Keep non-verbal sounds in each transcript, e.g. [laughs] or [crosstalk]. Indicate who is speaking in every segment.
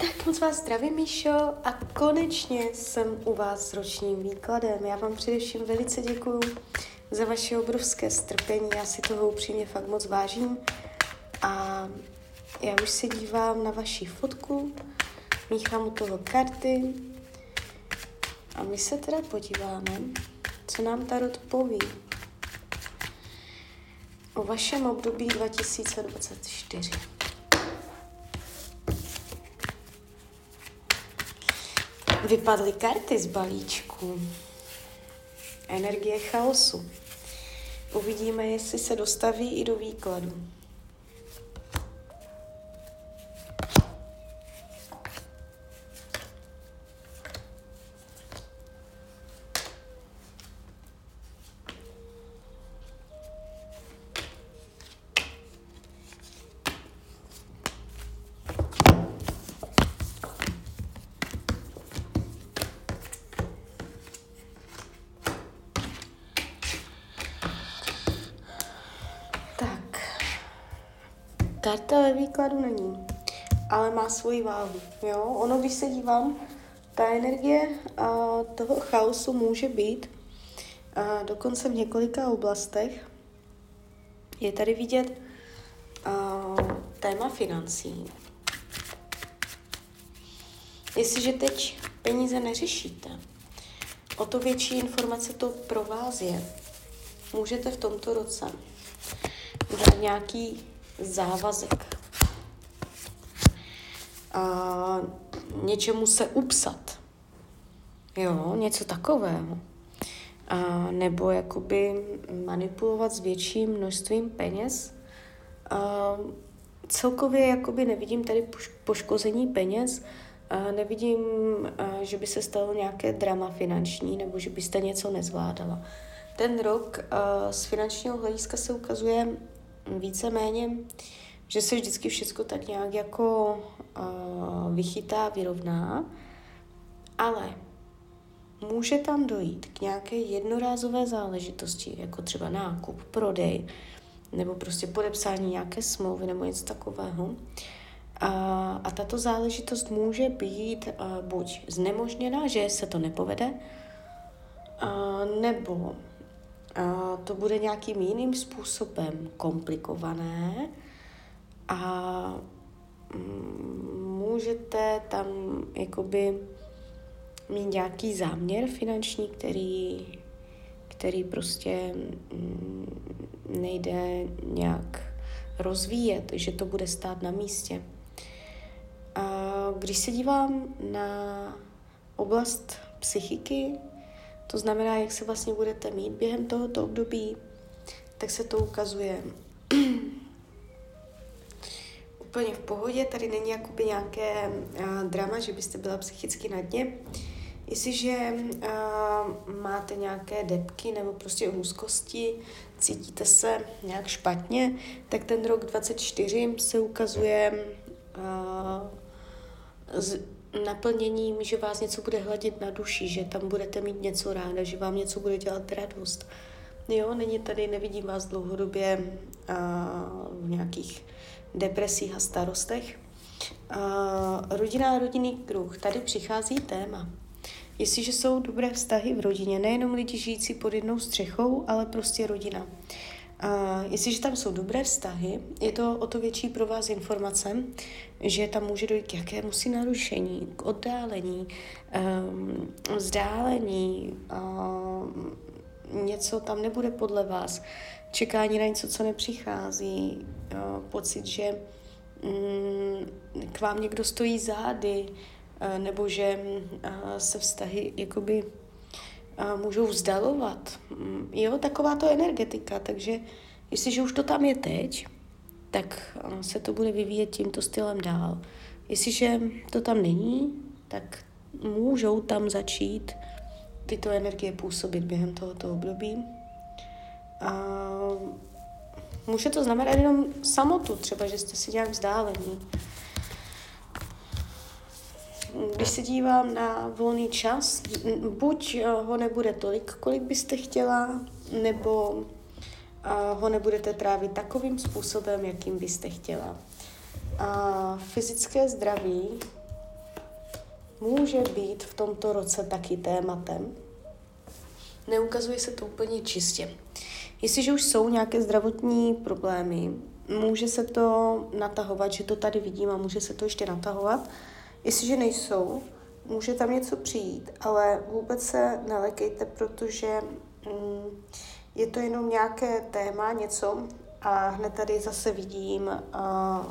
Speaker 1: Tak moc vás zdravím, Míšo, a konečně jsem u vás s ročním výkladem. Já vám především velice děkuju za vaše obrovské strpení, já si toho upřímně fakt moc vážím. A já už se dívám na vaši fotku, míchám u toho karty a my se teda podíváme, co nám Tarot poví o vašem období 2024. Vypadly karty z balíčku. Energie chaosu. Uvidíme, jestli se dostaví i do výkladu. Karta ve výkladu není, ale má svoji váhu. Jo? Ono, když se dívám, ta energie a, toho chaosu může být a, dokonce v několika oblastech. Je tady vidět a, téma financí. Jestliže teď peníze neřešíte, o to větší informace to pro vás je. Můžete v tomto roce udělat nějaký závazek. A něčemu se upsat. Jo, něco takového. A nebo jakoby manipulovat s větším množstvím peněz. A celkově jakoby nevidím tady poškození peněz, a nevidím, a že by se stalo nějaké drama finanční nebo že byste něco nezvládala. Ten rok a z finančního hlediska se ukazuje víceméně, že se vždycky všechno tak nějak jako uh, vychytá, vyrovná, ale může tam dojít k nějaké jednorázové záležitosti, jako třeba nákup, prodej, nebo prostě podepsání nějaké smlouvy nebo něco takového. A, a tato záležitost může být uh, buď znemožněná, že se to nepovede, uh, nebo a to bude nějakým jiným způsobem komplikované a mm, můžete tam jakoby mít nějaký záměr finanční, který, který prostě mm, nejde nějak rozvíjet, že to bude stát na místě. A když se dívám na oblast psychiky, to znamená, jak se vlastně budete mít během tohoto období, tak se to ukazuje [clears throat] úplně v pohodě. Tady není jakoby nějaké uh, drama, že byste byla psychicky na dně. Jestliže uh, máte nějaké depky nebo prostě úzkosti, cítíte se nějak špatně, tak ten rok 24 se ukazuje uh, z, naplněním, že vás něco bude hladit na duši, že tam budete mít něco ráda, že vám něco bude dělat radost. Jo, není tady, nevidím vás dlouhodobě a, v nějakých depresích a starostech. A, rodina a rodinný kruh. Tady přichází téma. Jestliže jsou dobré vztahy v rodině, nejenom lidi žijící pod jednou střechou, ale prostě rodina. A jestliže tam jsou dobré vztahy, je to o to větší pro vás informace, že tam může dojít k jakému si narušení, k oddálení, um, vzdálení, um, něco tam nebude podle vás, čekání na něco, co nepřichází, uh, pocit, že um, k vám někdo stojí zády, uh, nebo že uh, se vztahy jakoby můžou vzdalovat. Mm, jo, taková to energetika, takže jestliže už to tam je teď, tak se to bude vyvíjet tímto stylem dál. Jestliže to tam není, tak můžou tam začít tyto energie působit během tohoto období. A může to znamenat jenom samotu, třeba, že jste si nějak vzdálení když se dívám na volný čas, buď eh, ho nebude tolik, kolik byste chtěla, nebo eh, ho nebudete trávit takovým způsobem, jakým byste chtěla. A fyzické zdraví může být v tomto roce taky tématem. Neukazuje se to úplně čistě. Jestliže už jsou nějaké zdravotní problémy, může se to natahovat, že to tady vidím a může se to ještě natahovat. Jestliže nejsou, může tam něco přijít, ale vůbec se nelekejte, protože mm, je to jenom nějaké téma, něco a hned tady zase vidím uh,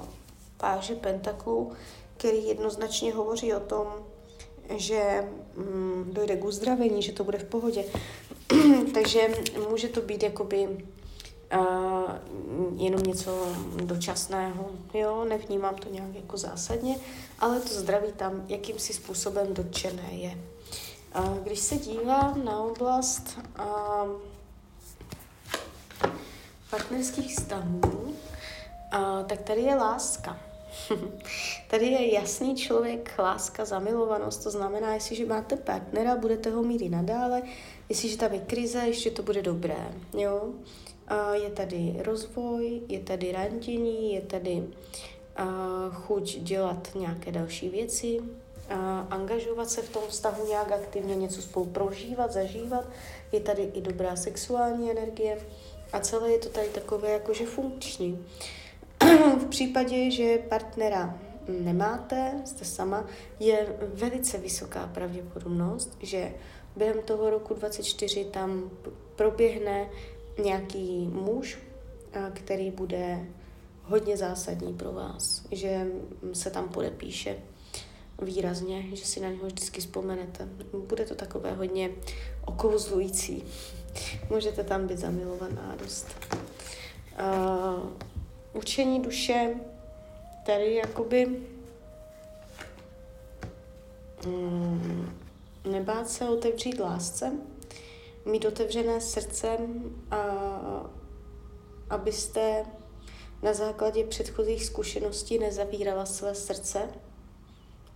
Speaker 1: páže pentaklů, který jednoznačně hovoří o tom, že mm, dojde k uzdravení, že to bude v pohodě. [clears throat] Takže může to být jakoby uh, jenom něco dočasného, jo, nevnímám to nějak jako zásadně, ale to zdraví tam jakýmsi způsobem dotčené je. Uh, když se dívám na oblast uh, partnerských vztahů, uh, tak tady je láska. [laughs] Tady je jasný člověk, láska, zamilovanost, to znamená, jestliže máte partnera, budete ho mít i nadále, jestliže tam je krize, ještě to bude dobré, jo. Je tady rozvoj, je tady randění, je tady chuť dělat nějaké další věci, angažovat se v tom vztahu nějak aktivně, něco spolu prožívat, zažívat. Je tady i dobrá sexuální energie a celé je to tady takové jakože funkční. v případě, že partnera nemáte, jste sama, je velice vysoká pravděpodobnost, že během toho roku 24 tam proběhne nějaký muž, který bude hodně zásadní pro vás, že se tam podepíše výrazně, že si na něho vždycky vzpomenete. Bude to takové hodně okouzlující. [laughs] Můžete tam být zamilovaná dost. Uh, učení duše tady jakoby mm, nebát se otevřít lásce, mít otevřené srdce, a, abyste na základě předchozích zkušeností nezavírala své srdce.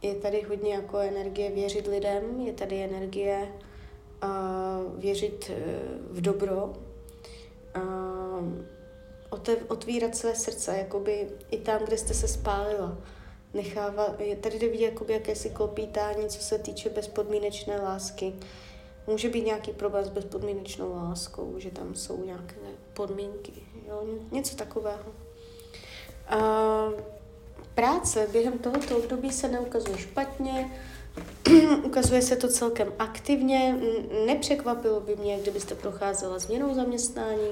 Speaker 1: Je tady hodně jako energie věřit lidem, je tady energie a, věřit e, v dobro, a, otev, otvírat své srdce, jakoby i tam, kde jste se spálila. Nechává, je tady jde vidět jakoby jakési klopítání, co se týče bezpodmínečné lásky. Může být nějaký problém s bezpodmínečnou láskou, že tam jsou nějaké podmínky, jo? něco takového. A práce během tohoto období se neukazuje špatně, [clears throat] ukazuje se to celkem aktivně. Nepřekvapilo by mě, kdybyste procházela změnou zaměstnání.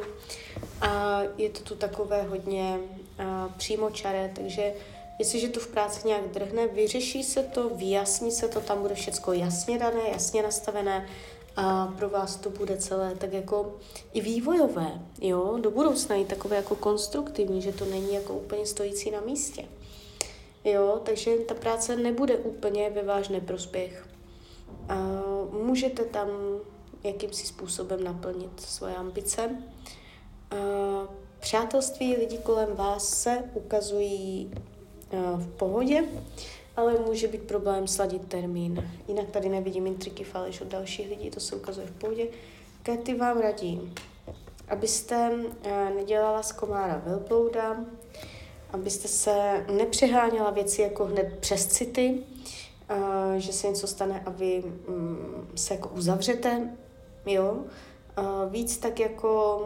Speaker 1: A je to tu takové hodně přímočaré, takže jestliže to v práci nějak drhne, vyřeší se to, vyjasní se to, tam bude všechno jasně dané, jasně nastavené a pro vás to bude celé tak jako i vývojové, jo, do budoucna i takové jako konstruktivní, že to není jako úplně stojící na místě. Jo, takže ta práce nebude úplně ve váš neprospěch. A můžete tam jakýmsi způsobem naplnit svoje ambice. A přátelství lidí kolem vás se ukazují v pohodě, ale může být problém sladit termín. Jinak tady nevidím intriky faleš od dalších lidí, to se ukazuje v pohodě. Katy vám radí, abyste nedělala z komára velblouda, abyste se nepřeháněla věci jako hned přes city, uh, že se něco stane a vy um, se jako uzavřete, jo. Uh, víc tak jako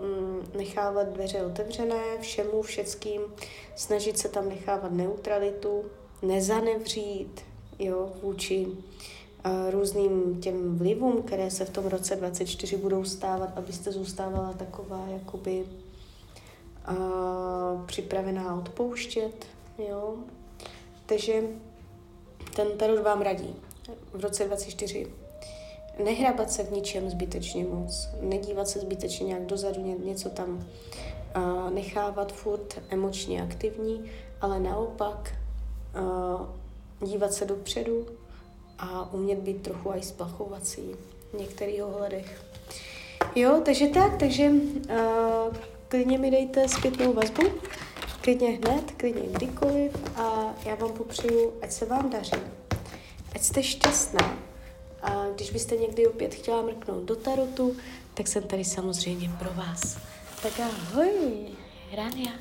Speaker 1: um, nechávat dveře otevřené všemu, všeckým, snažit se tam nechávat neutralitu, nezanevřít, jo, vůči uh, různým těm vlivům, které se v tom roce 24 budou stávat, abyste zůstávala taková jakoby a připravená odpouštět, jo. Takže ten tarot vám radí v roce 24 nehrabat se v ničem zbytečně moc, nedívat se zbytečně nějak dozadu, něco tam a nechávat furt emočně aktivní, ale naopak a dívat se dopředu a umět být trochu aj splachovací v některých ohledech. Jo, takže tak, takže uh, klidně mi dejte zpětnou vazbu, klidně hned, klidně kdykoliv a já vám popřeju, ať se vám daří, ať jste šťastná a když byste někdy opět chtěla mrknout do tarotu, tak jsem tady samozřejmě pro vás. Tak ahoj, Rania.